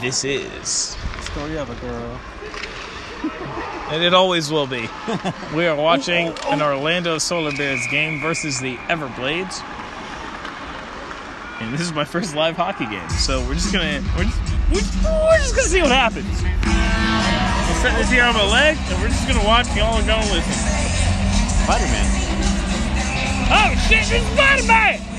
this is, Story of a girl. and it always will be. we are watching an Orlando Solar Bears game versus the Everblades. And this is my first live hockey game, so we're just gonna we're just, we're, just gonna see what happens. I'll set this here on my leg, and we're just gonna watch y'all are gonna listen. Spider-Man. Oh shit, it's Spider-Man!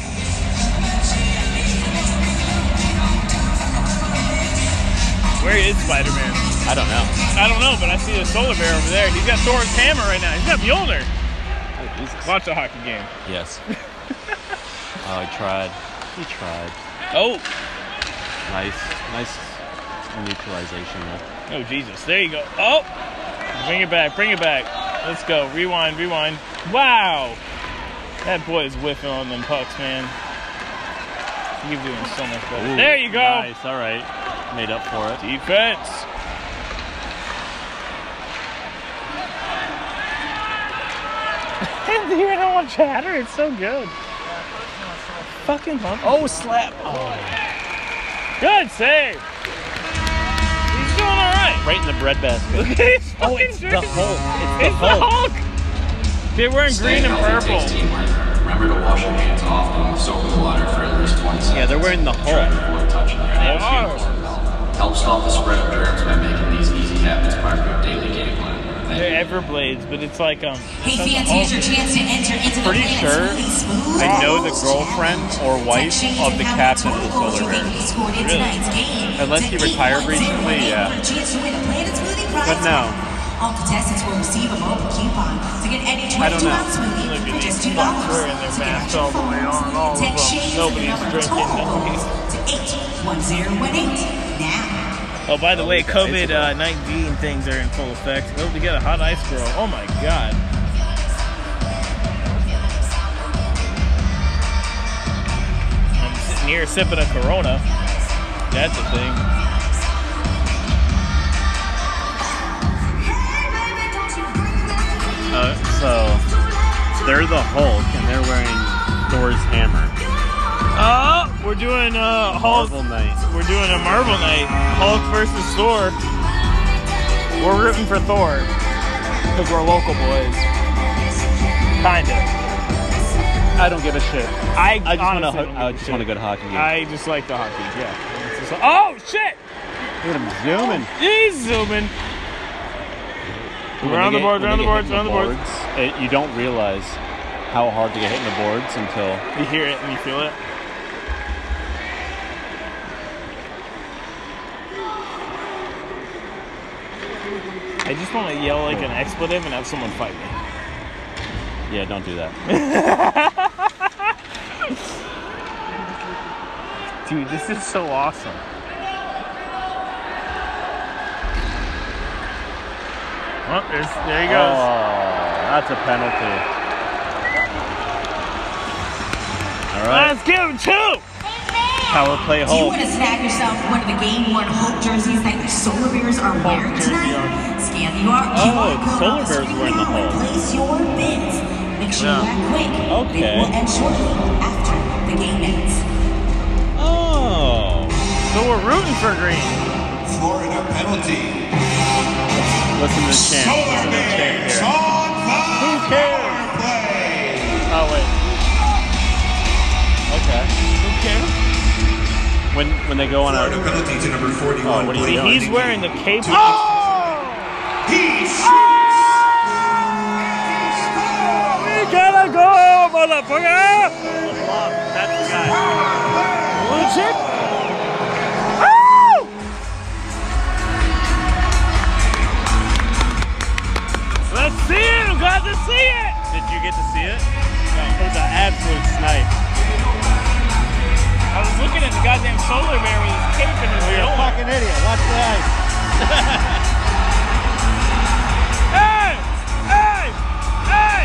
Where is Spider-Man? I don't know. I don't know, but I see the solar bear over there. He's got Thor's hammer right now. He's got Mjolnir. Oh, Jesus. Watch the hockey game. Yes. oh, he tried. He tried. Oh, Nice, nice neutralization there. oh Jesus! There you go. Oh, bring it back, bring it back. Let's go. Rewind, rewind. Wow, that boy is whiffing on them pucks, man. You're doing so much better. Ooh, there you go. Nice. All right. Made up for it. Defense. And hearing it on chatter, it's so good. Fucking love. Oh, slap. Oh. Good save. He's doing all right. Right in the breadbasket. Look at his Oh, fucking it's the jersey. Hulk. It's the It's the Hulk. Hulk. They're wearing green and purple. Remember to wash your hands often with soap and water for at least 20 seconds. Yeah, they're wearing the Try Hulk. to avoid touching your hands are. Before and belt. Help stop the spread of germs by making these easy habits part of your daily game plan. Thank. They're Everblades, but it's like um. Hey fans, here's your chance to enter into the Pretty sure I know the girlfriend or wife of the captain of the Solar goals Bears. he scored in Really? Unless he retired recently, yeah. For a chance to win a Planet Smoothie prize But no. All contestants will receive a mobile coupon to get any I don't 22 know. ounce smoothie Look at for just $2. fucks their So get out masks your all the way phones on, all of and text them. Shane's Nobody's number drinking total noise. to 81018 now. Oh, by the way, a ice COVID uh, 19 things are in full effect. Oh, we got a hot ice girl. Oh my god. I'm sitting here sipping a Corona. That's a thing. Uh, so they're the Hulk and they're wearing Thor's hammer. Oh, we're doing uh, Hulk. Marvel night. We're doing a Marvel Night. Hulk versus Thor. We're rooting for Thor because we're local boys. Kinda. I don't give a shit. I, I just want to. I a just want a good hockey game. I just like the hockey. Yeah. Just oh shit! Look at him zooming. He's zooming. We're on the board, we're on the get boards, hit we're on the boards. you don't realize how hard to get hit in the boards until You hear it and you feel it. I just want to yell like an expletive and have someone fight me. yeah, don't do that. Dude, this is so awesome. Oh, there's, there he Oh, goes. that's a penalty. All right, Let's give him two. power play Do you want to snag yourself one of the game worn Hulk jerseys that your Solar Bears are wearing jersey tonight? On. Scan oh, the QR Oh, QR code on Solar the Bears screen wearing the now and place your bids. Make sure Yeah. you act quick. Okay. Bids will end shortly after the game ends. Oh, So we're rooting for green. Florida penalty. listen to the chant. Listen to the chant here. Who cares? Oh wait. Okay. Who cares? When when they go on Florida a penalty to number 41. Oh, what are you doing? He's wearing the cape. He motherfucker! That's the guy. Legit. Let's see it. I'm glad to see it. Did you get to see it? No, it was an absolute snipe. I was looking at the goddamn solar bear with his cape in his You're a fucking idiot. Watch the ice. Hey! Hey! Hey!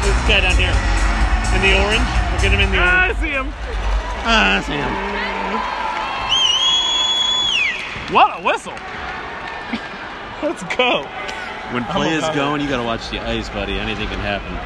This guy down here. In the orange. Look get him in the Ah, orange. I see him. Ah, see him. What a whistle! Let's go. When play is going, you gotta watch the ice, buddy. Anything can happen.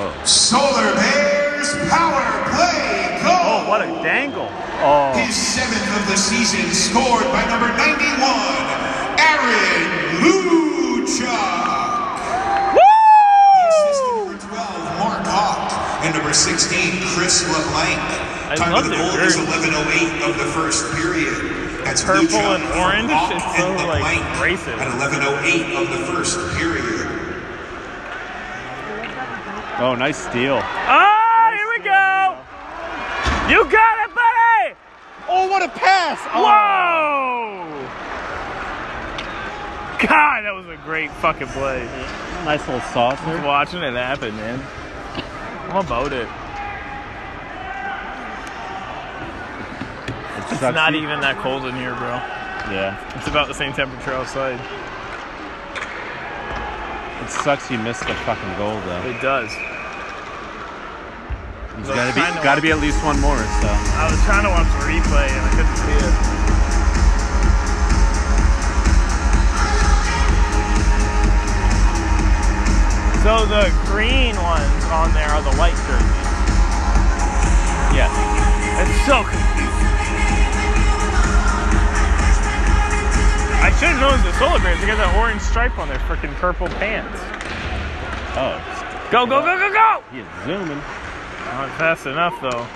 Oh. Solar Bears Power Play Goal. Oh, what a dangle. Oh, His seventh of the season, scored by number 91, Aaron Luchuk. The assist to number 12, Mark Hawk, and number 16, Chris LeBlanc. I Time love of the the goal is 11:08 of the first period. That's Purple Luchuk and orange, Hawk it's and so, like, LeBlanc abrasive. At 11:08 of the first period. oh, nice steal. Oh, here we go. You got it, buddy. Oh, what a pass! Whoa! God, that was a great fucking play. Nice little Just saucer. watching it happen, man. I'm about it. It's not you- even that cold in here, bro. Yeah. It's about the same temperature outside. It sucks you missed the fucking goal though. It does. There's was gotta be gotta be at least one more. So I was trying to watch the replay and I couldn't see it. So the green ones on there are the white jerseys. yes. It's so confusing. I should have known it was the Solar Bears. They got that orange stripe on their freaking purple pants. Oh, Go, go, go, go, go! he is zooming. Not fast enough though.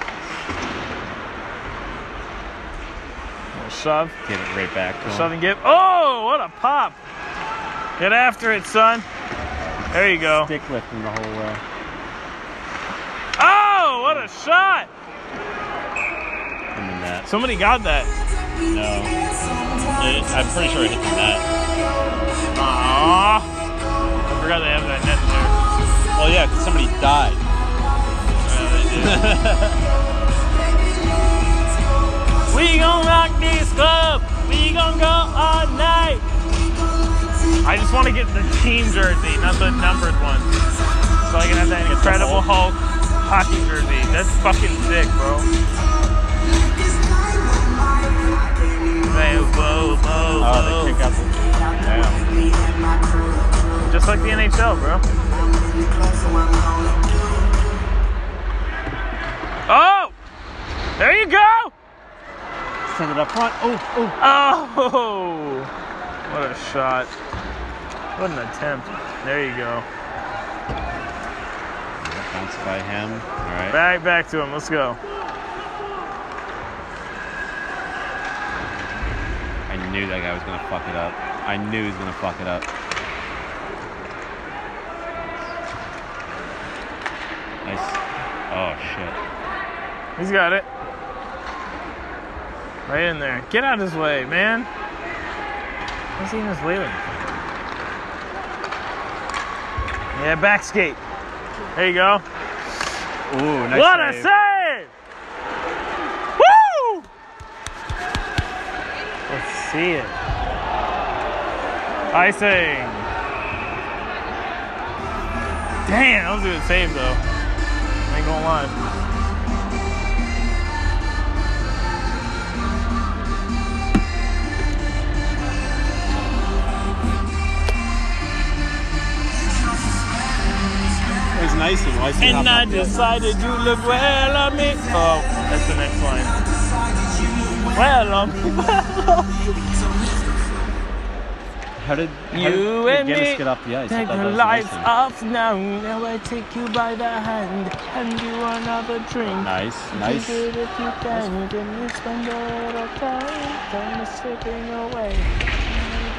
Little shove. Get it right back. to. Shove and give. Oh, what a pop! Get after it, son. There you go. Stick lifting the whole way. Oh, what a shot! in the net. Somebody got that. No. It, I'm pretty sure it hit the net. Aww. I forgot they have that net in there. Well, yeah, because somebody died. We gon' rock this club. We gon' go all night. I just want to get the team jersey, not the numbered one. So I can have that Incredible Hulk hockey jersey. That's fucking sick, bro. Hey, whoa, whoa, Oh, they kick out the. Damn. Just like the NHL, bro. Oh! There you go! Send it up front. Oh, oh. Oh! What a shot. What an attempt. There you go. Bounce by him. All right. Back back to him. Let's go. I knew that guy was gonna fuck it up. I knew he was gonna fuck it up. Nice. Oh shit. He's got it. Right in there. Get out of his way, man. What's he in his way? Yeah, back skate. There you go. Ooh, nice what a save. save! Woo! Let's see it. Icing. Damn, that was a good save though. I ain't gonna lie. Nice and nice And I decided you look well on me. Oh, that's the next line. Well um, on me. How did how You did and Guinness me get off the ice? Take thought the that was lights icing. off now. Now I take you by the hand and you another drink. Nice, nice. Take it if you can. Can you spend a little time? Time slipping away.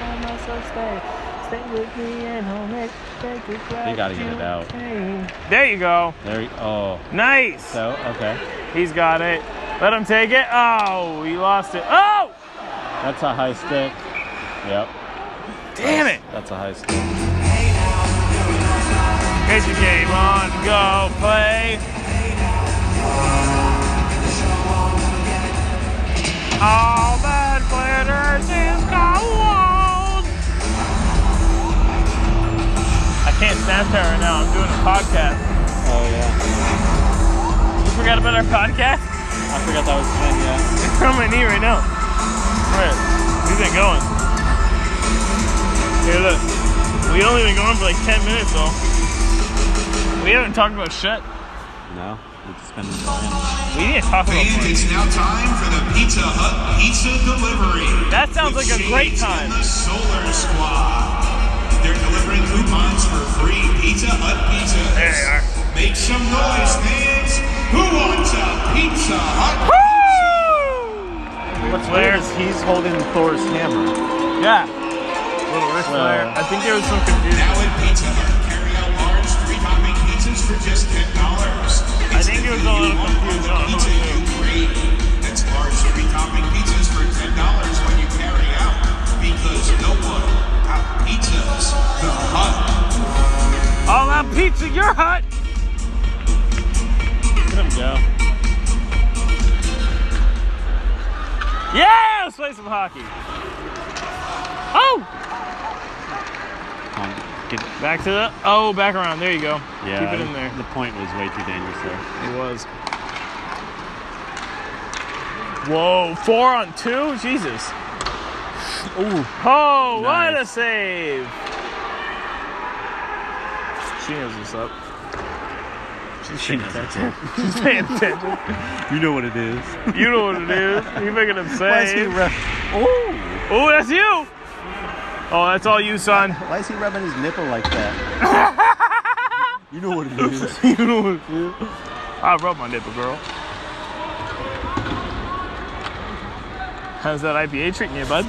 I myself stay. Stay with me and I'll make take it You gotta get it out. There you go. There. you- Oh. Nice. So okay. He's got it. Let him take it. Oh, he lost it. Oh, That's a high stick. Yep. damn it. That's a high stick. Get your game on, go play. All I can't Snapchat right now. I'm doing a podcast. Oh yeah. You forgot about our podcast? I forgot that was him. Yeah. It's on my knee right now. Where? He's been going. Here, look. We only been going for like 10 minutes though. We haven't talked about shit. No, it's just been fine. We need to talk about Fans, more. it's now time for the Pizza Hut pizza delivery. That sounds like a great time. the Solar Squad. They're delivering coupons for free Pizza Hut pizzas. There they are. Make some noise, fans. Who wants a Pizza Hut? pizza? What's weird is he's holding Thor's hammer. Yeah. Little Ric Flair. I think there was some confusion. Now at Pizza Hut, carry out large three-topping pizzas for just ten dollars. I think there was a little confusion on Pizza who you crave. That's large three-topping pizzas for ten dollars when you carry out, because no one out pizzas the Hut. All on pizza, your hut. Let him go. Yeah, let's play some hockey. Oh, back to the. Oh, back around. There you go. yeah, Keep it in there. The point was way too dangerous there. It was. Whoa, four on two? Jesus. Ooh. Oh, what a save. She knows what's up. She's She knows attention. She's paying attention. You know what it is. You know what it is. You making him say. Why is he rub- Ooh. Oh, that's you. Oh, that's all you, son. Why is he rubbing his nipple like that? you know what it is. you know what it is. I rub my nipple, girl. How's that IPA treating you, bud?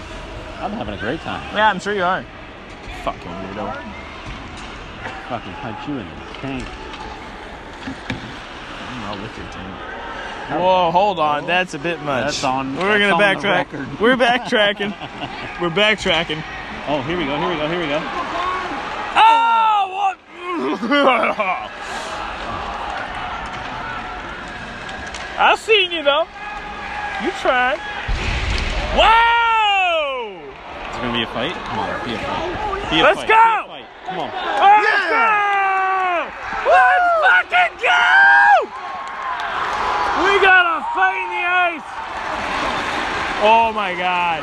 I'm having a great time. Yeah, I'm sure you are. Fucking weirdo. Fucking punch you in the tank. I'll lick your tank. Whoa, hold on. That's a bit much. That's on- We're that's gonna on backtrack. record. We're backtracking. We're backtracking. Oh, here we go, here we go, here we go. Oh, what? I seen you though. You tried. Wow! It's gonna be a fight? Come on, be a fight. Be a Let's fight. go! Be a fight. Come on. Oh, Let's go! Let's fucking go! We got a fight in the ice! Oh my god.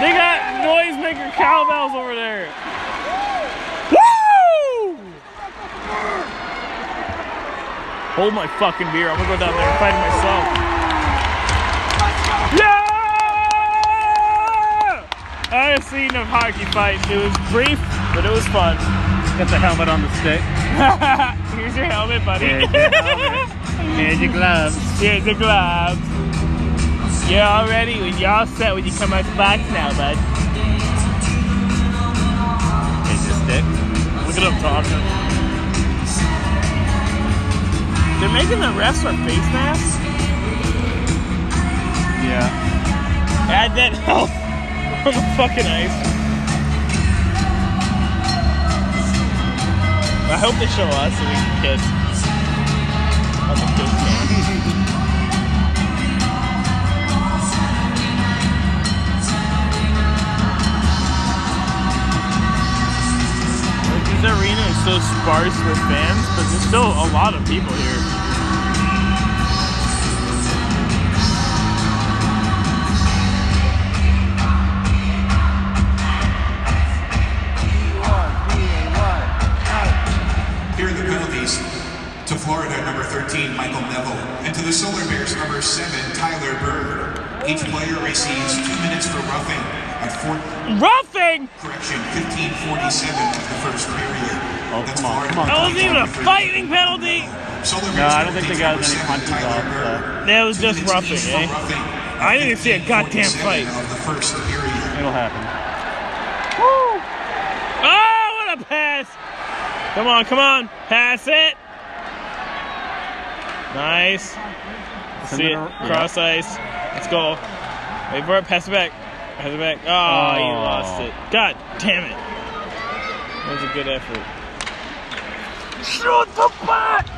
They got noisemaker cowbells over there. Woo! Hold my fucking beer. I'm gonna go down there and fight myself. I have seen a hockey fight. It was brief, but it was fun. Got the helmet on the stick. Here's your helmet, buddy. Here's your helmet. Here's your gloves. Here's the gloves. You're all ready. You're all set when you come out the box now, bud. Here's your stick. Look at them talking. They're making the refs wear face masks. Yeah. Add that help on the fucking ice. I hope they show us so we can kiss. The kiss. Like, this arena is so sparse with fans, but there's still a lot of people. Here 13, Michael Neville. And to the Solar Bears, number 7, Tyler Bird. Each player receives two minutes for roughing at four, Roughing! correction, 1547 of the first period. Oh, That's come on, come on. That wasn't even a fighting penalty! Solar No, Bears, I don't think they got number any seven, punches Tyler off, Bird. That was just roughing, eh? roughing I didn't even see a goddamn fight. Of the first period. it'll happen. Woo! Oh, what a pass! Come on, come on, pass it! Nice. Send See it it, ar- yeah. cross ice. Let's go. Wait for it, pass it back. Pass it back. Oh, you Oh. lost it. God damn it. That was a good effort. Shoot the butt!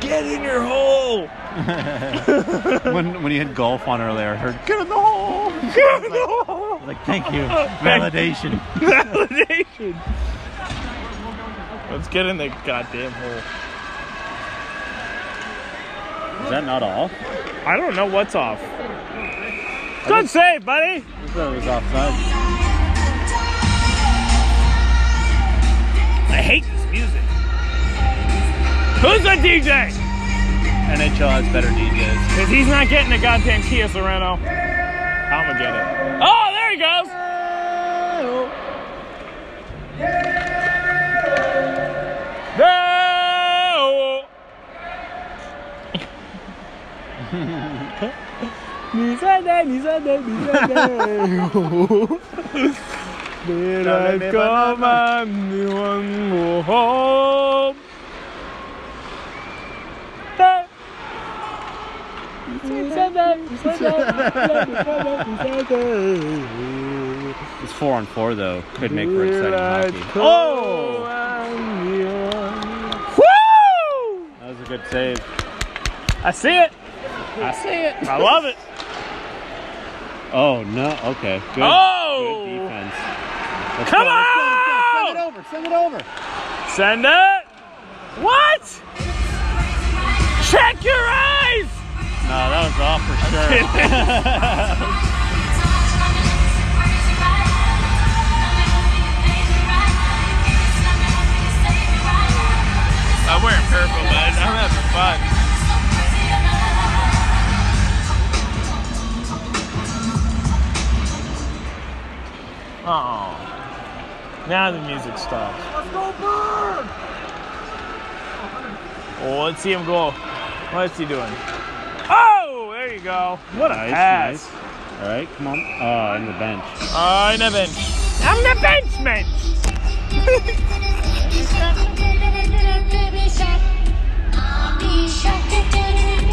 Get in your hole! when when you had golf on earlier, I heard get in the hole. Get in the hole! Like thank you, validation. Validation. Let's get in the goddamn hole. Is that not off? I don't know what's off. Good save, buddy. I thought it was offside. I hate this music. Who's the DJ? NHL has better DJs. Because he's not getting a goddamn Kia Sorento. I'm gonna get it. Oh, there he goes. 你在哪？你在哪？你在哪？Did I come and you want go home? Hey. It's four on four though. Could make for exciting hockey. Oh! Woo! That was a good save. I see it. I see it. I love it. Oh no. Okay. Good. Oh! Good defense. Let's Come go, let's go, let's go. Send on! it over. Send it over. Send it. What? Check your eyes. No, that was off for sure. I'm wearing purple, man. I'm having fun. Oh. Now the music stops. Let's go, Bird! Oh, let's see him go. What's he doing? Oh, there you go. What a Nice, pass. nice. All right, come on. Uh, in the bench. I'm the bench. I'm the bench man.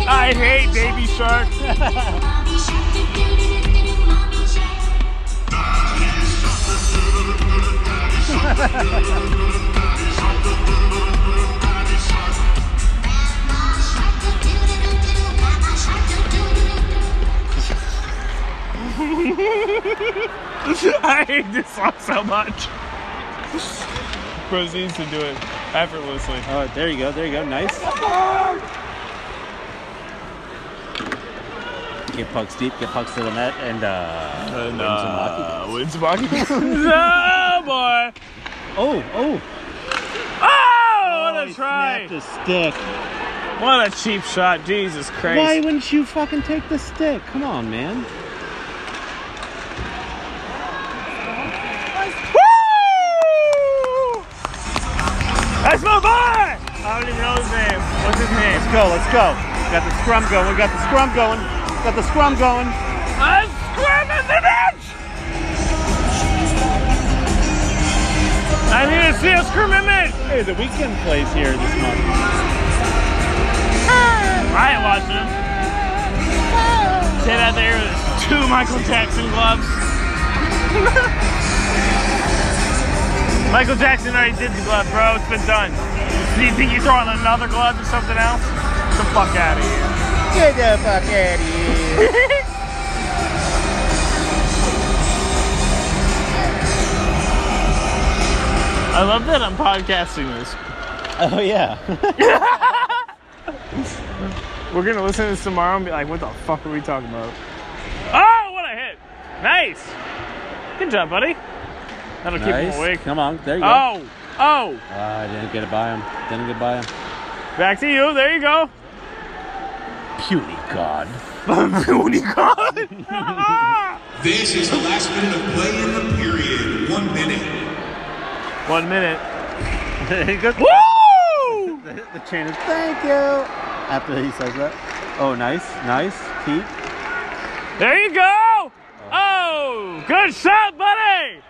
I hate baby sharks. I hate this song so much. Proceeds to do it effortlessly. Oh, there you go. There you go. Nice. Get pucks deep. Get pucks to the net, and uh, And, win some hockey. uh, win some hockey. oh boy! Oh, oh. Oh, what oh, he a try! snapped a stick. What a cheap shot! Jesus Christ! Why wouldn't you fucking take the stick? Come on, man. Woo! That's my boy! I don't even know his name. What's his name? Let's go. Let's go. We Got the scrum going. We got the scrum going. We Got the scrum going. I need to see a screaming Hey, the Weeknd plays here this month. I ain't watching him. Sit out there with two Michael Jackson gloves. Michael Jackson already did the glove, bro. It's been done. Do you think you're throwing another glove or something else? Get the fuck out of here. Get the fuck out of here. I love that I'm podcasting this. Oh yeah. We're gonna listen to this tomorrow and be like, what the fuck are we talking about? Oh, what a hit! Nice! Good job, buddy. That'll keep him nice. awake. Come on. There you go. Oh! Oh! Ah, I didn't get it by him. Didn't get by him. Back to you. There you go. Puny God. Puny God. This is the last minute of play in the period. One minute. One minute. He goes- Woo! the, the chain is thank you. After he says that. Oh, nice, nice. Keep. There you go. Oh, good shot, buddy.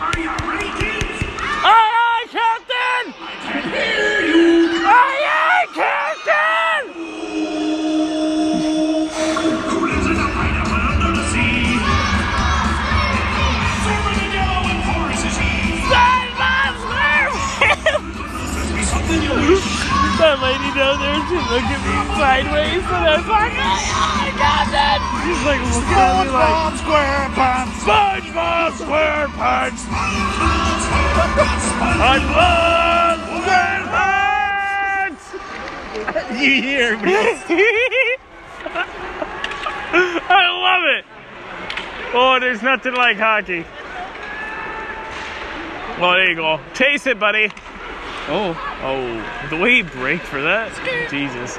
Are you ready, kids? Aye, aye, Captain. Lady down there, she looked at me sideways, and I was like, oh aye, aye, Captain. She's like looking at me like, SquarePants. SpongeBob SquarePants. SpongeBob SquarePants. You hear me? I love it. Oh, there's nothing like hockey. Well, there you go. Taste it, buddy. Oh, Oh, the way he braked for that. Jesus.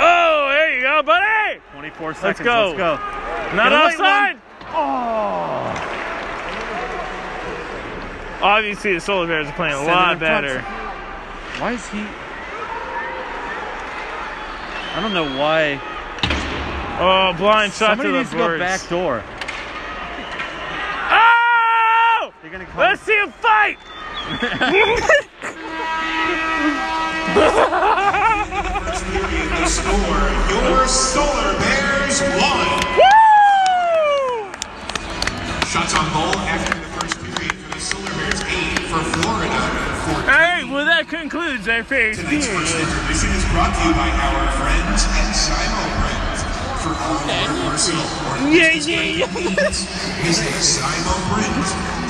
Oh, there you go, buddy. 24 seconds. go. Let's go. Not Get outside. Oh. Obviously, the Solar Bears are playing a lot better. Why is he? I don't know why. Oh, blind shot Somebody to the needs to go back door. Oh! They're gonna come. Let's see him fight. The score, your Solar Bears won. Woo! Shots on goal after the first period for the Solar Bears, 8 for Florida, 14. Hey, well, that concludes our first Tonight's period. first intermission is brought to you by our friends at Simo Print. For all your personal or Yeah, business yeah, printing needs, visit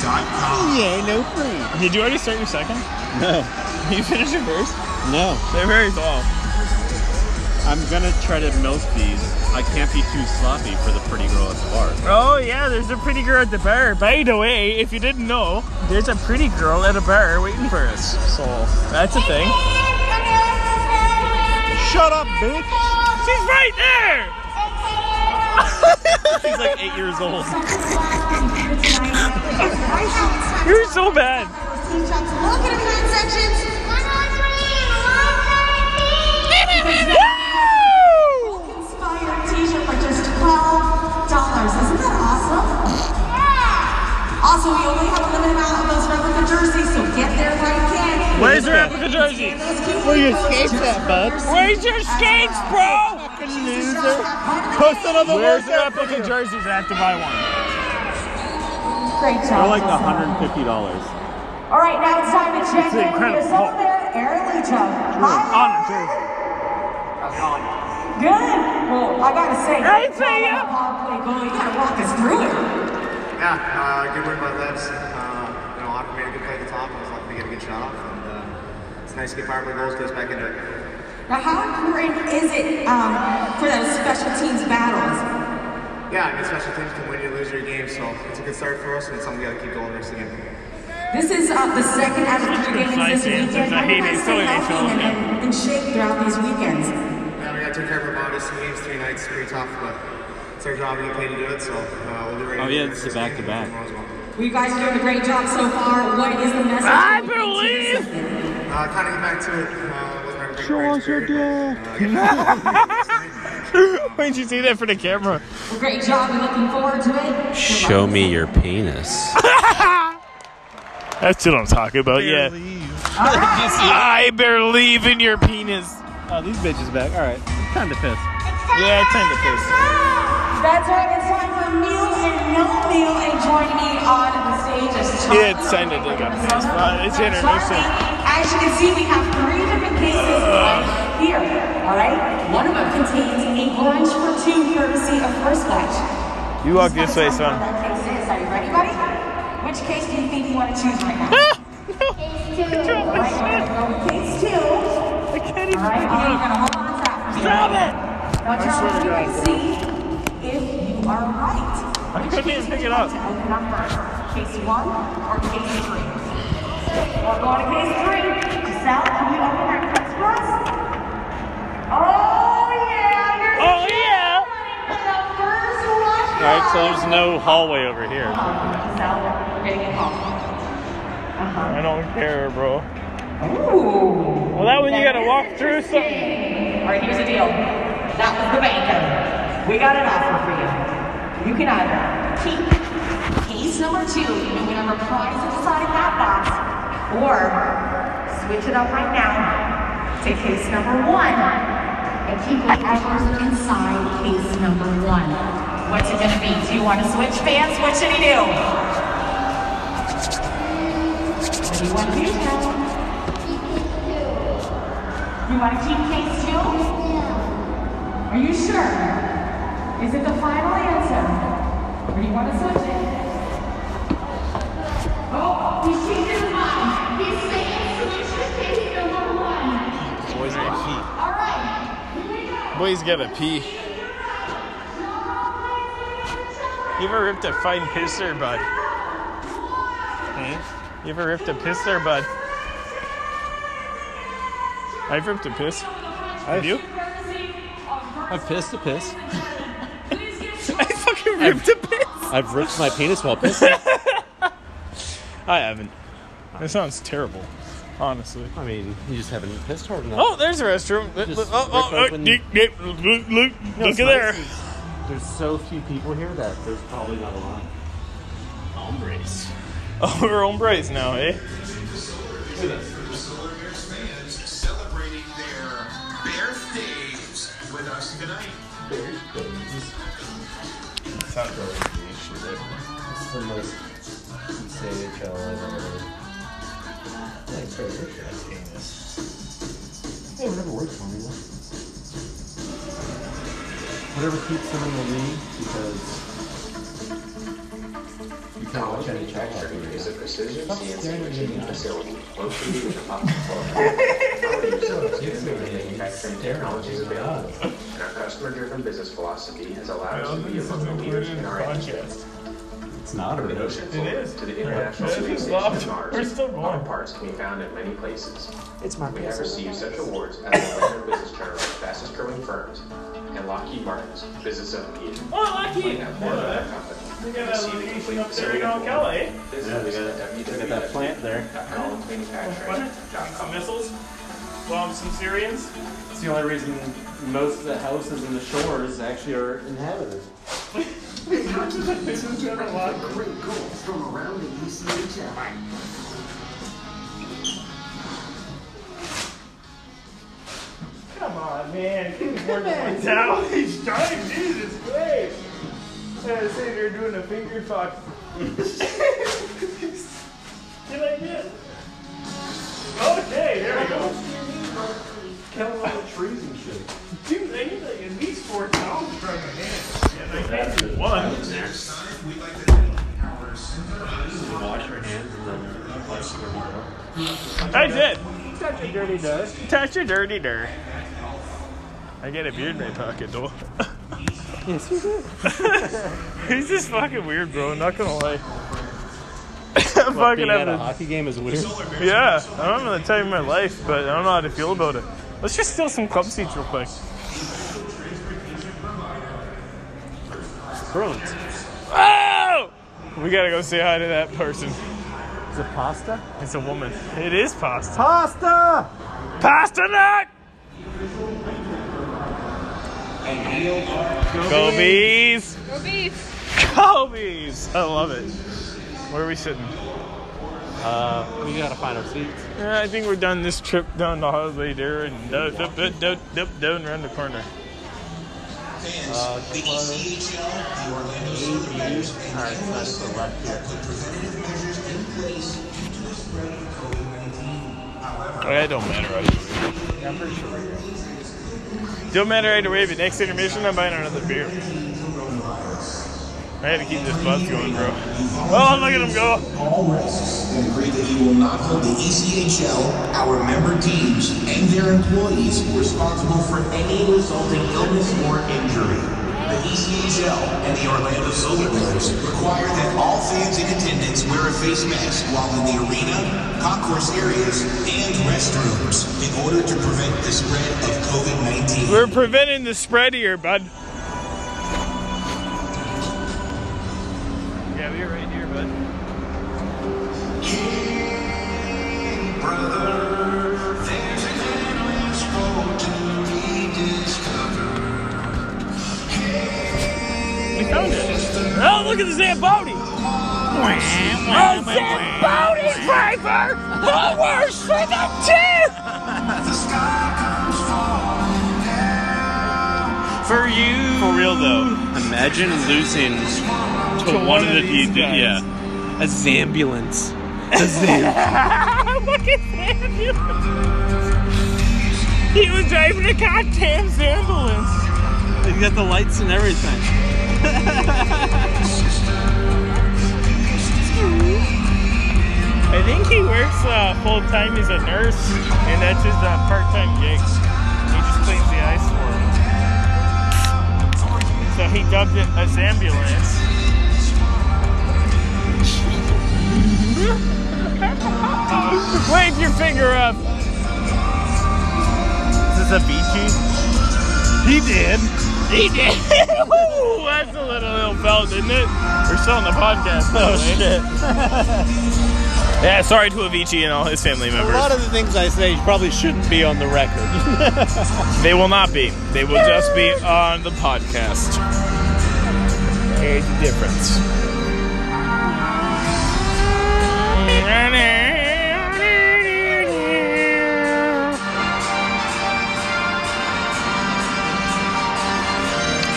SimoPrint.com. Yeah, no free. Did you already start your second? No, You finished your first? no. They're very tall. I'm gonna try to milk these. I can't be too sloppy for the pretty girl at the bar. Oh yeah, there's a pretty girl at the bar. By the way, if you didn't know, there's a pretty girl at a bar waiting for us. So that's a thing. Shut up, bitch. She's right there. She's like eight years old. You're so bad. Look at the comment sections. Inspired t-shirt for just $12. Isn't that awesome? Also, we only have a limited amount of those replica jerseys, so get there while you can. Where's your replica jersey? Where your skates at, bud? Where's your skates, bro? Fucking Loser. Post it on Where's the workout replica jerseys? I have to buy one. Great job. They're like Justin. $150. All right, now it's time to check It's in incredible. with over there, Aaron Luchuk. Hi. On the jersey. Good. Well, I gotta say, Hey, great job see ya. on the power play goal. You gotta walk us through it. Yeah, uh, good win by Lebs. Uh, you know, Aqua made a good play at the top. I was lucky to get a good shot off, and uh, it's nice to get power play goals, get us back into it. Now, how important is it um, for those special teams battles? Yeah, I mean, special teams can win you, your game, so it's a good start for us, and it's something we got to keep going next game. This is uh, the second out of three games this weekend. I How do you hate guys it. stay So healthy and, yeah. and in shape throughout these weekends? Yeah, we got to take care of our bodies. Three games, three nights, pretty tough, but it's our job. We get paid to do it, so uh, we'll be ready. Oh, yeah, do it's this the back-to-back. game well. Well, you guys are doing a great job so far. What is the message? I you're looking to believe- send? Uh, kind of get back to it. Uh, wasn't our big Show us your dick. but, uh, Why'd you say that for the camera? Well, great job. We're looking forward to it. Show me your penis. That's what I'm talking about. Yeah. I believe in your penis. Oh, these bitches back. All right, time to piss. Yeah, it's time to piss. That's right. It's time for meal and no meal. And joining me on the stage is Charlie. Yeah, it's time to dig up this, but it's intermission. Charlie, as you can see, we have three different cases right here. All right. One of them contains a lunch for two, courtesy of First Watch. You walk this way, son. what case is. Are you ready, buddy? Which case do you think you want to choose right now? All right, we're gonna go with case two. I can't even All right, pick it I'm up. gonna hold on to that Stop it! Now, Charlie, you can see if you are right. I couldn't even pick it up. Open up first, case one or case three? We're going to case three. Giselle, can you open that case for us? Oh yeah, you're Oh, yeah. the first one. All right, so there's no hallway over here. Giselle, we're getting it home. I don't care, bro. Ooh. Well, that one you gotta walk through something. All right, here's the deal. That was the banker. We got an offer for you. You can either keep case number two and whatever prize is inside that box, or switch it up right now to case number one and keep whatever's inside case number one. What's it gonna be? Do you want to switch fans? What should he do? What do you want to do now? You want to keep case two? Are you sure? Is it the final answer? Or do you want to switch it? Oh, he's changing his mind. He's saying switch to case number one. Boys are pee. All right, here we go. Boys gotta pee. You ever ripped a fine pisser, bud? paint. You ever ripped a piss there, bud? I've ripped a piss. Have you? I've pissed a piss. I fucking ripped a piss. I've ripped my penis while pissing. I haven't. That sounds terrible, honestly. I mean, you just haven't pissed hard enough. Oh, there's a restroom. Just look, oh, oh, oh, open- deep, deep, look, look, look, look it's at there. nice is There's so few people here that there's probably not a lot. Hombres. Oh, we're on brace now, eh? Solar Bears fans celebrating their birthdays with us tonight. Sounds really This is the most CHL I've ever heard. Thanks for your Hey, whatever works for me. Though. Whatever keeps them in the league because you can't watch any child hockey right is a precision Stop CNC staring at me in machining the eye. facility located in the hospital. manufacturing technologies available, and our customer-driven business philosophy has allowed us to be among the leaders in our industry. It's not a From the video. ocean floor to the International It Space Station locked. to Mars, We're still going. auto parts can be found in many places. It's my We have received such awards as the London Business Journal's fastest growing firms and Lockheed Martin's Business of the Year. Oh, lucky. We have one of that company. Look at that Received a location complete up there facility in full. Ocala, eh? Yeah, they got- Look at that plant there. Some missiles. Bomb some Syrians. It's the only reason most of the houses in the shores actually are inhabited. Great goals from around the Come on, man. Keep working my towel each time. Jesus Christ. I was sitting there doing a finger fuck. Can I get? Okay, there we go. Killing all the trees and shit. Dude, I need like at least four towels from my hand. And I can't do one. Next time, we'd like to thank our center Wash your hands and then wash your I did. Touch your dirty dust. Touch your dirty dirt. I get a beard in my pocket though. Yes, you do. He's just fucking weird, bro. Not gonna lie. I'm What, fucking being at a having. hockey game is weird. Yeah, I'm having the time of my life, but I don't know how to feel about it. Let's just steal some club seats real quick. Bruins. Oh! We gotta go say hi to that person. Is it pasta? It's a woman. It is pasta. Pasta! Pasta nut! Go bees! Go beef. Go bees! I love it. Where are we sitting? Uh, we gotta find our seats. Yeah, I think we're done this trip down the hallway there and down around the corner. Alright, so that's the left here. put preventative measures in place to the spread of COVID-19. However, It don't matter either way. Yeah, I'm pretty sure. Don't matter way, but next intermission, I'm buying another beer. I had to keep this bus going, bro. Oh, look at him go. all risks and agree that he will not hold the ECHL, our member teams, and their employees responsible for any resulting illness or injury. The ECHL and the Orlando Solar Bears require that all fans in attendance wear a face mask while in the arena, concourse areas, and restrooms in order to prevent the spread of COVID-19. We're preventing the spread here, bud. We. Oh, look at the Zamboni. Oh, Zamboni Piper! The worst for the team! The sky comes falling down. For you. For real, though. Imagine losing to, To one, of the these people. guys. Yeah. A Zambulance. A Zam- Look at Samuel. He was driving a goddamn ambulance. They got the lights and everything. I think he works uh, full time as a nurse, and that's his uh, part time gig. He just cleans the ice for him. So he dubbed it a ambulance. Wave your finger up. Is this a beachy? He did. He did. That's a little ill felt, isn't it? We're still on the podcast. Oh shit. Yeah, sorry to Avicii and all his family members. A lot of the things I say probably shouldn't be on the record. They will not be. They will just be on the podcast. Here's the difference.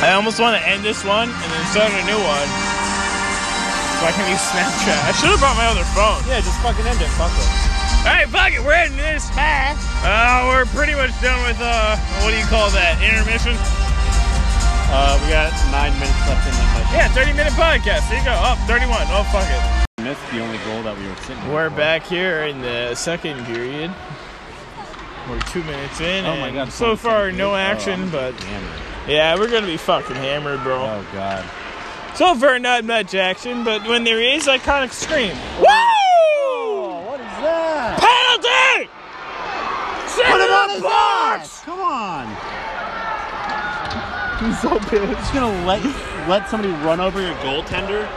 I almost want to end this one and then start a new one. So I can use Snapchat. I should have brought my other phone. yeah, just fucking end it. Fuck it. Alright, fuck it, we're ending this. Uh, we're pretty much done with, uh, what do you call that? Intermission? Uh, we got nine minutes left in the Yeah, 30 minute podcast. There you go. Up, 31. Oh, fuck it. Missed the only goal that we were sitting. We're back here in the second period. We're two minutes in. Oh my God, So far, no do it. Oh, action, I'm but hammered. Yeah, we're gonna be fucking hammered, bro. Oh god. So far, not much action, but when there is, I kind of scream. Woo! Oh, what is that? Penalty! Send Put it him on in his the box! ass! Come on. I'm so pissed. Just gonna let let somebody run over your goaltender?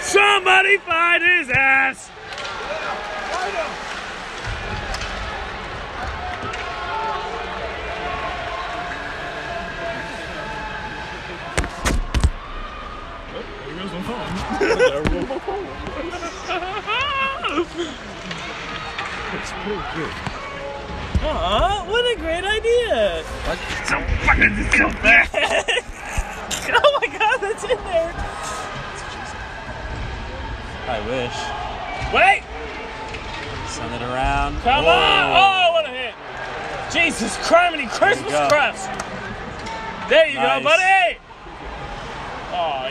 Somebody find his ass! It's pretty good. Aw, what a great idea! What? So fucking so fast! oh my god, that's in there! I wish. Wait! Send it around. Come Whoa. on! Oh, what a hit! Jesus criminy Christmas crust! There you Nice. go, buddy!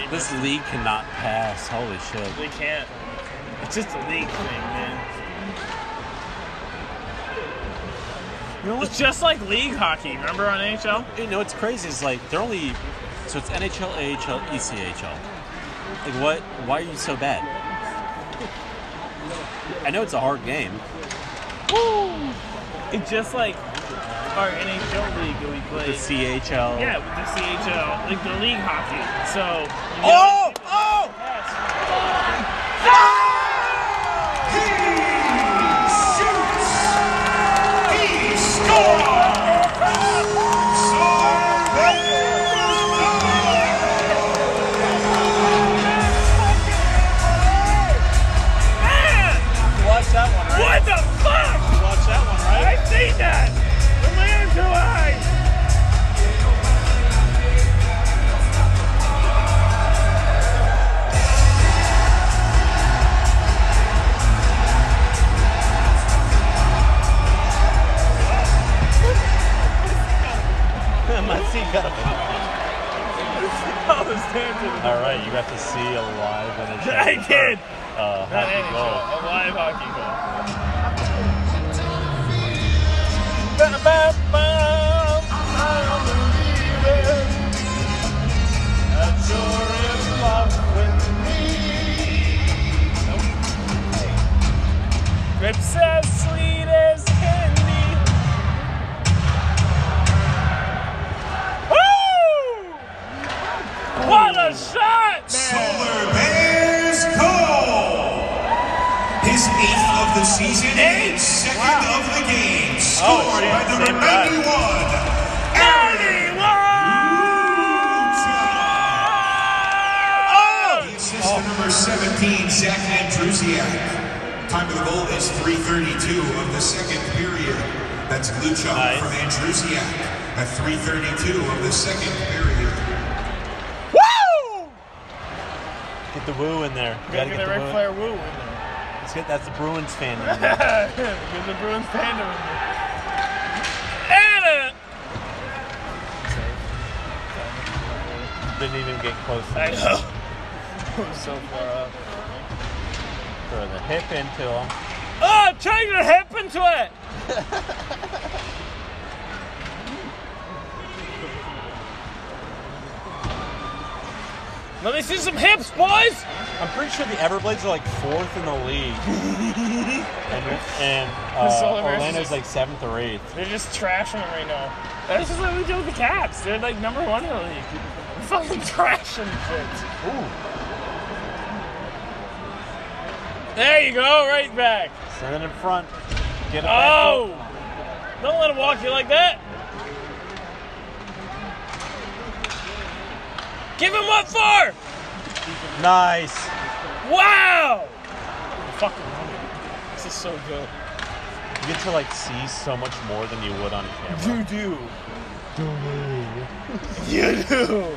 This league cannot pass. Holy shit. They can't. It's just a league thing, man. You know It's just like league hockey. Remember on NHL? You know what's crazy is like they're only so it's NHL, AHL, ECHL. Like what? Why are you so bad? I know it's a hard game. Woo! It's just like our NHL league that we play. The CHL. Yeah, with the CHL, like the league hockey. So. you know- Oh! Got to see a live NHL. I did. Uh, Not hockey NHL, goal. a live hockey goal. Lips as sweet Andrusiak. Time of the goal is 3.32 of the second period. That's Luchuk Nice. from Andrusiak at 3.32 of the second period. Woo! Get the woo in there. You Gotta gotta get get the the Ric woo. Flair woo in there. Let's get, that's the Bruins fan in there. get the Bruins panda in there. Anna! Didn't even get close. to I know. I'm so far up. Throw the hip into him. Oh, turn your hip into it! Let me see some hips, boys. I'm pretty sure the Everblades are like fourth in the league, and, and uh, Orlando's like seventh or eighth. They're just trashing them right now. That's just what we do with the Caps. They're like number one in the league. We're fucking trashing shit. Ooh, There you go, right back. send it in front. Get it. Oh! Don't let him walk you like that. Give him what for? Nice. Wow! Fucking. This is so good. You get to like see so much more than you would on camera. You do. You do.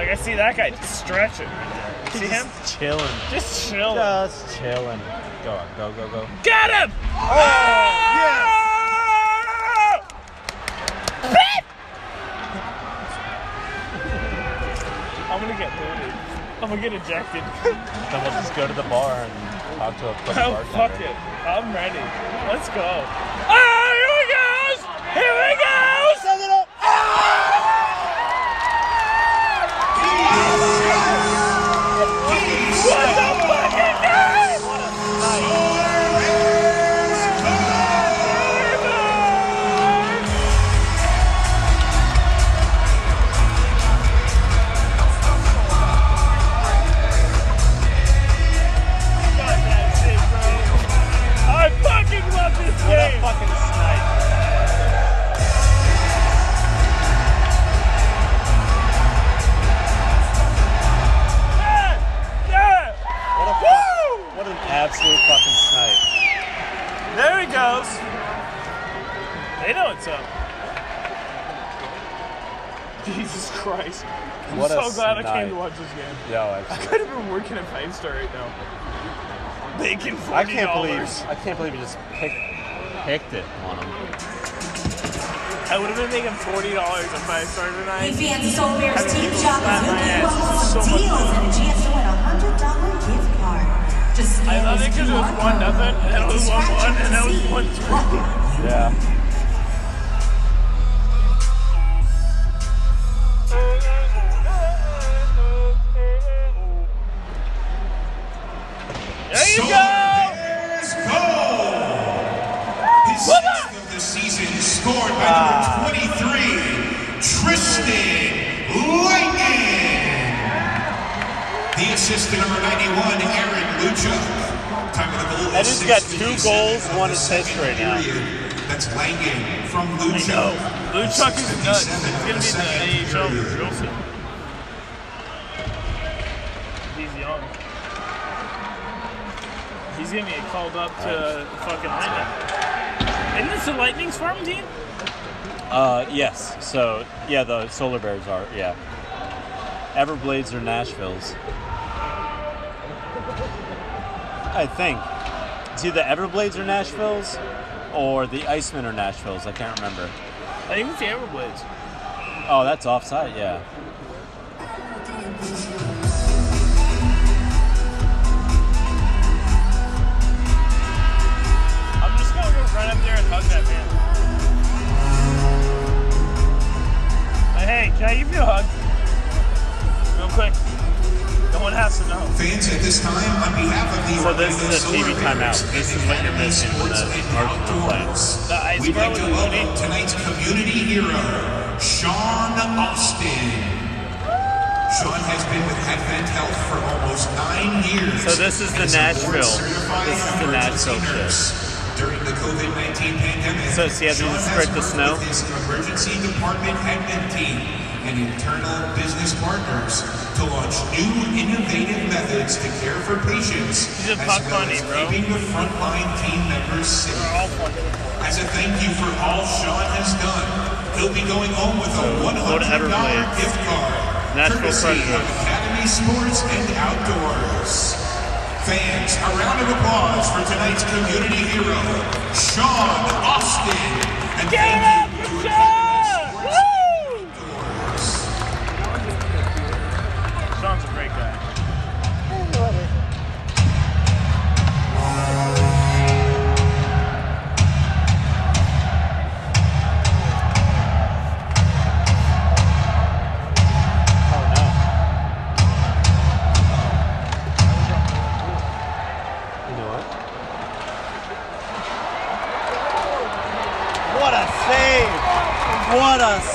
Like I see that guy just stretching right there. See him? Just chilling. Just chilling. Just chilling. Go on, go, go, go. Got him! Oh, yes! I'm gonna get booted. I'm gonna get ejected. Then we'll just go to the bar and talk to a quick Oh, bartender. fuck it. I'm ready. Let's go. Oh, a I came to watch this game. Yo, I absolutely. could have been working at Five Star right now. Making $40. I can't believe I can't believe you just picked picked it on him. I would have been making $40 at Five Star tonight. Hey fans, Solar Bears Team Shop slap is my looking ass for is some so much deals fun. and a chance to win a hundred dollar gift card. Just I scan love it this because it was QR one nothing, and it was one one, and to it was one three. Yeah. Got two goals, one assist right now. That's Langen from I Luchuk. know. Luchuk is nuts. He's gonna be the AHL real soon. He's young. He's gonna get called up to the fucking Lightning. Isn't this the Lightning's farm team? Uh, yes. So yeah, the Solar Bears are yeah. Everblades are Nashville's. I think. It's either Everblades or Nashville's or the Icemen or Nashville's. I can't remember. I think it's the Everblades. Oh, that's offside. Yeah. I'm just gonna go run up there and hug that man. Uh, hey, can I give you a hug? Real quick. No one has to know. Fans at this time, on behalf of the So this is a TV timeout. This is what you're missing Sports the Arsenal The ice We'd like to welcome tonight's community hero, Sean Austin. Sean has been with Advent Health for almost nine years. So this is the Nashville. This is the Nashville shit. During the COVID-19 pandemic, So they Sean has spread the snow? with his emergency department admin team and internal business partners to launch new innovative methods to care for patients as well as bro. keeping the frontline team members safe. They're all fucking As a thank you for all Sean has done, he'll be going home with a go $100 gift card. Courtesy of Academy Sports and Outdoors. Fans, a round of applause for tonight's community hero, Sean Austin. And Get thank up, you What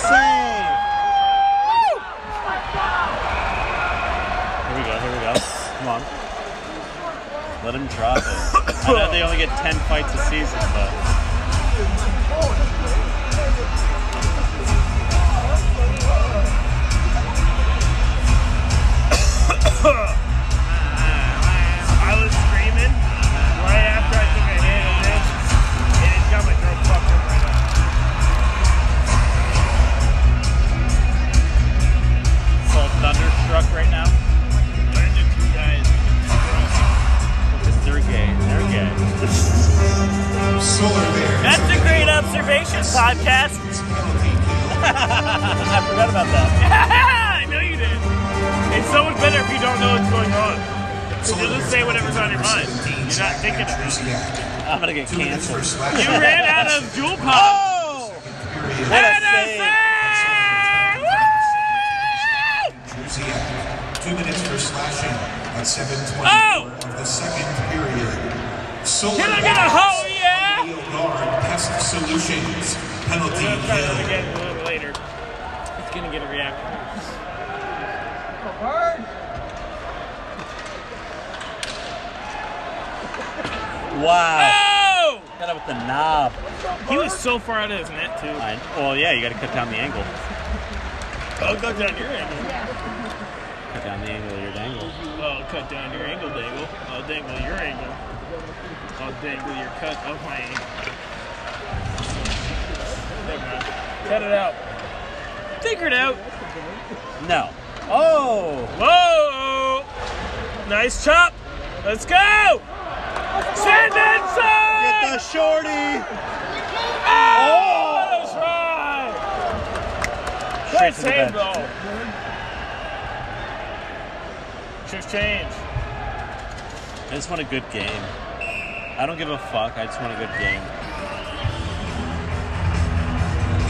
yeah, you gotta cut down the angle. Oh, I'll cut down your angle. Cut down the angle of your dangle. I'll cut down your angle dangle. I'll dangle your angle. I'll dangle your cut of my angle. Never mind. Cut it out. Figure it out. No. Oh! Whoa! Nice chop. Let's go. Send it! Get the shorty! Oh! That's right. Straight Good to the save, bench. though. Shift change. I just want a good game. I don't give a fuck. I just want a good game.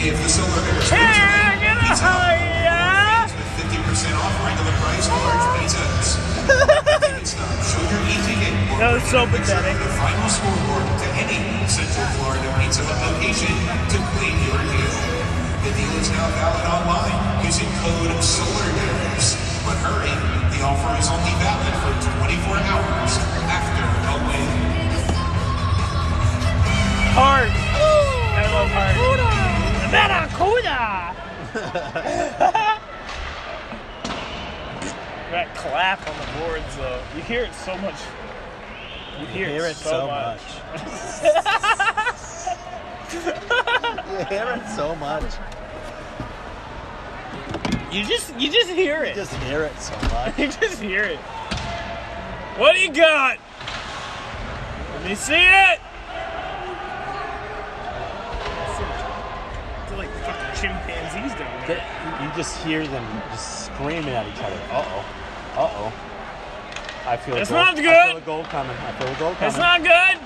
If the Solar Bears Can win I tonight, get a Pizza with 50% off regular price large pizzas. Ticket stop. Show your e-ticket That was so bring a picture pathetic. the final scoreboard to any Central Florida Pizza Hut location to claim your deal. The deal is now valid online using code SOLARBEARS. But hurry, the offer is only valid for 24 hours after a win. Hard. I love hard. Barracuda! that clap on the boards, though. You hear it so much. You hear, hear it, so, much. you hear it so much. You just, you just hear it. You Just hear it so much. You just hear it. What do you got? Let me see it. They're like fucking chimpanzees down there. You just hear them just screaming at each other. Uh oh. Uh oh. I feel That's a goal. not I good. feel a goal coming. I feel a goal coming. It's not good.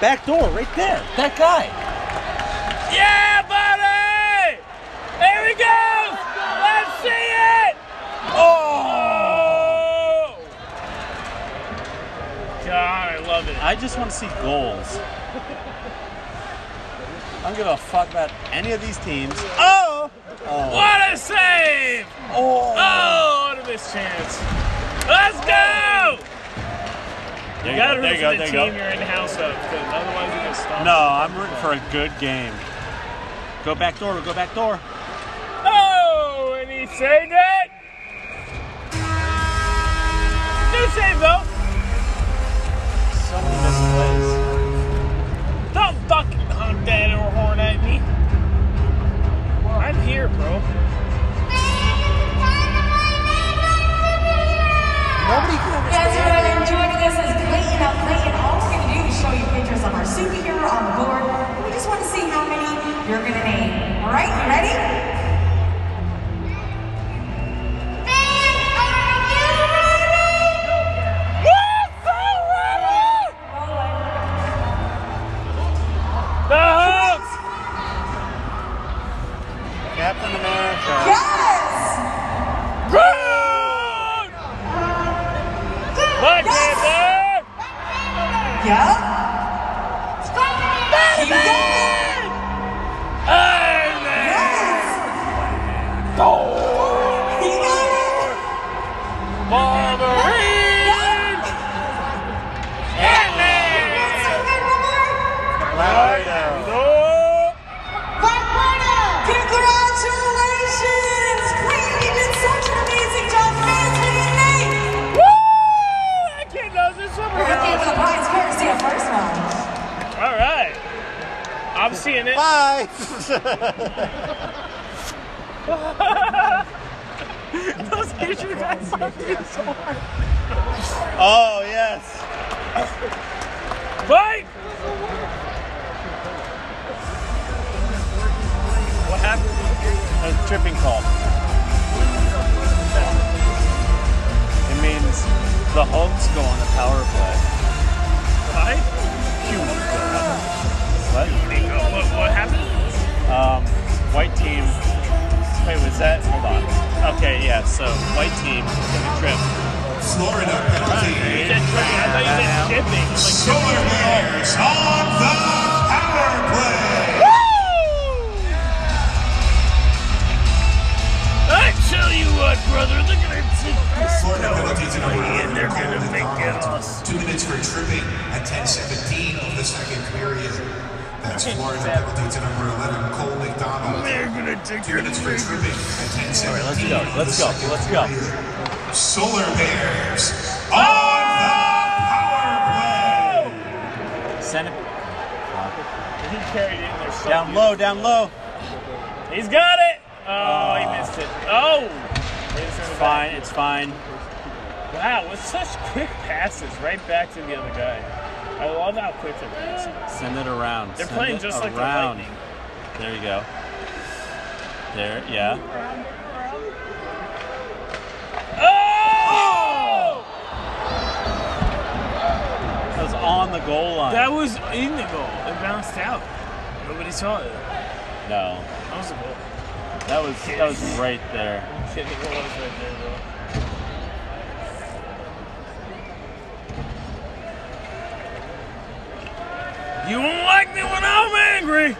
Back door, right there. That guy. Yeah, buddy! There we go! Let's see it! Oh! God, I love it. I just want to see goals. I don't give a fuck about any of these teams. Oh! Oh. What a save! Oh! Oh, what a missed chance. Let's go! There You you gotta root for go, the you team go. you're in the house of, because otherwise you get stomped. No, I'm rooting for a good game. Go back door, go back door. Oh, and he saved it! Good save, though. That or horn at me. I'm here, bro. Nobody can Yes, everyone, and joining us is Clayton. Now, Clayton, all we're going to do is show you pictures of our superhero on the board. We just want to see how many you're going to name. All right, you ready? Black Panther! Yep. Seeing it. Bye. Those Asian guys are so hard. oh yes. Fight! What happened? A tripping call. It means the Hulks go on the power play. What, what happened? Um, white team. Wait, was that? Hold on. Okay, yeah. So white team took a trip. Florida You penalty. said tripping. I thought you said shipping. Like, Solar Bears on the power play. I tell you what, brother, they're gonna take this Florida penalty to number and they're gonna make it McDonald. us. Two minutes for tripping at 10:17 of the second period. That's Florida penalty to number 11, Cole McDonald. They're gonna take Two minutes for tripping at 10:17 let's go, let's go, let's go. Solar Bears on the power play. Send it He carried it in there so down low, down low. He's got it! Oh, he missed it. Oh! It's Fine, it's fine. Wow, with such quick passes right back to the other guy. I love how quick they're passing. Send it around. They're Send playing it just like the around. Lightning. There you go. There, yeah. Oh! That was on the goal line. That was in the goal. It bounced out. Nobody saw it. no, That was a goal. that was that was right there. I'm kidding. It was right there, though. You won't like me when I'm angry.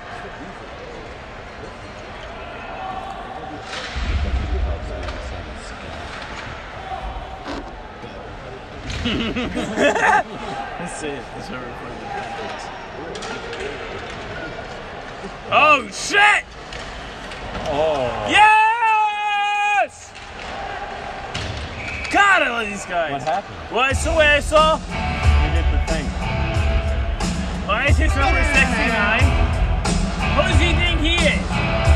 That's it. That's how we're playing the Patriots. Oh shit! Oh. Yes! God, I love these guys. What happened? Well, it's the way I saw. Why is his number 69? Who does he think he is?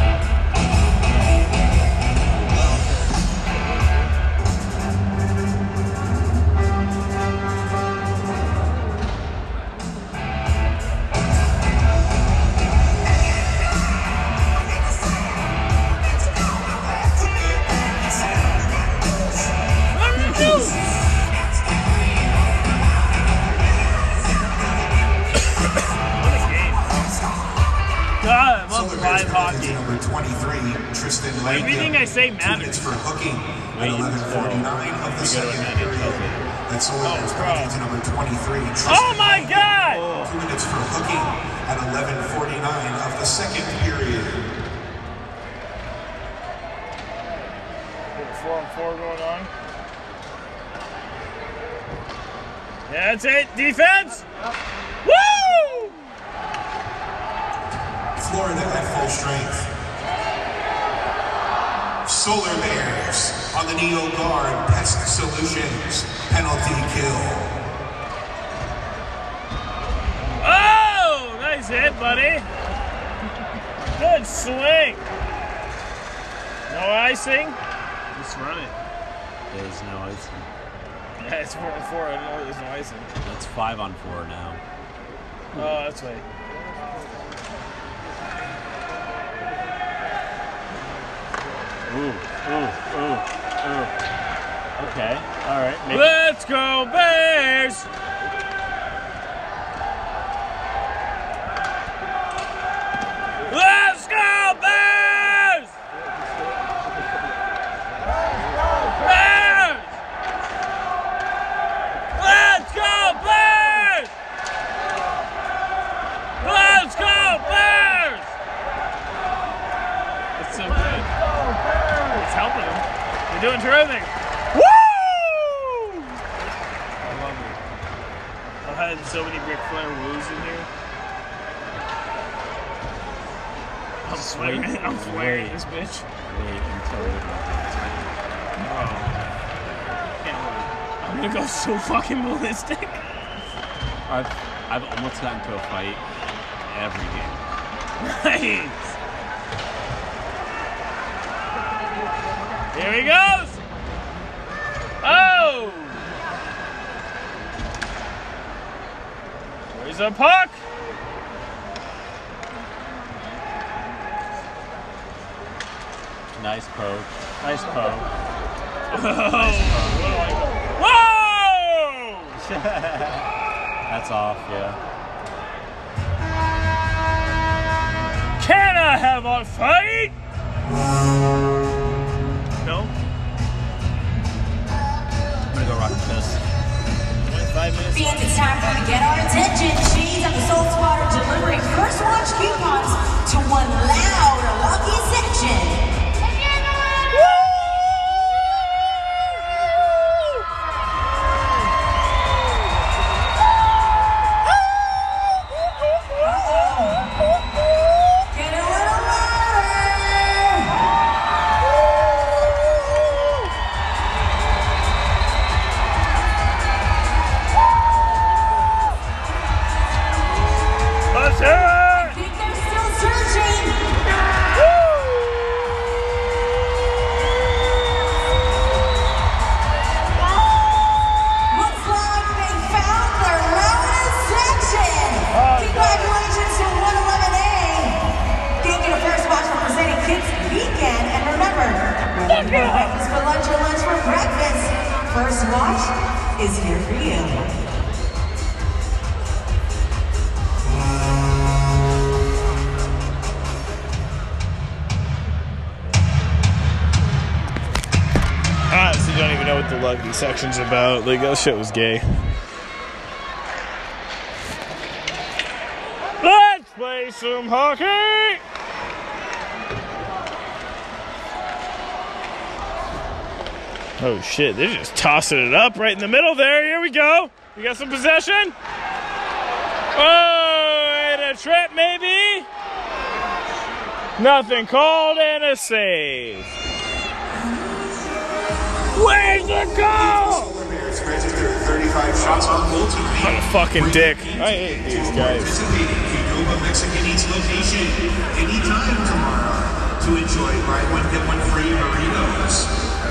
For hooking at 11:49 of the so we go to second period. That's Solar Oh, penalty to number 23, Tristan Oh my God! Two minutes for hooking at 11:49 of the second period. Four on four going on. That's it. Defense. Woo! Florida at full strength. Solar Bears on the Neo Guard Pest Solutions penalty kill. Oh, nice hit, buddy. Good swing. No icing. Just run it. There's no icing. Yeah, it's four on four. I know there's no icing. That's five on four now. Oh, that's right. Ooh, ooh, ooh, ooh. Okay, all right. Let's go Bears! Let's go Bears! Bears! Let's go Bears! Let's go Bears! It's so good. It's helping them. They're doing terrific. Woo! letting so many Ric Flair woos in here. I'm sweating. Wait, I'm flaring wait. this bitch. Bro. I'm gonna go so fucking ballistic. I've I've almost gotten into a fight every game. Nice. Here he goes. Oh. Where's the puck? Nice poke. Nice poke. Whoa! That's off, yeah. Can I have a fight? No. I'm gonna go rock the piss. 25 minutes. Fans, it's time for you to get our attention. Shades of the Soul Spotter delivering First Watch coupons to one loud, section's about. Like, that shit was gay. Let's play some hockey! Oh shit, they're just tossing it up right in the middle there. Here we go. You got some possession? Oh, and a trip maybe? Nothing called and a save. Where's the goal? 35 shots on goal What a fucking dick. I hate these guys.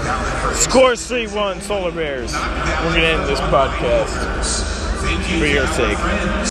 Valid 3 1 Solar Bears. We're going to end this podcast for your sake.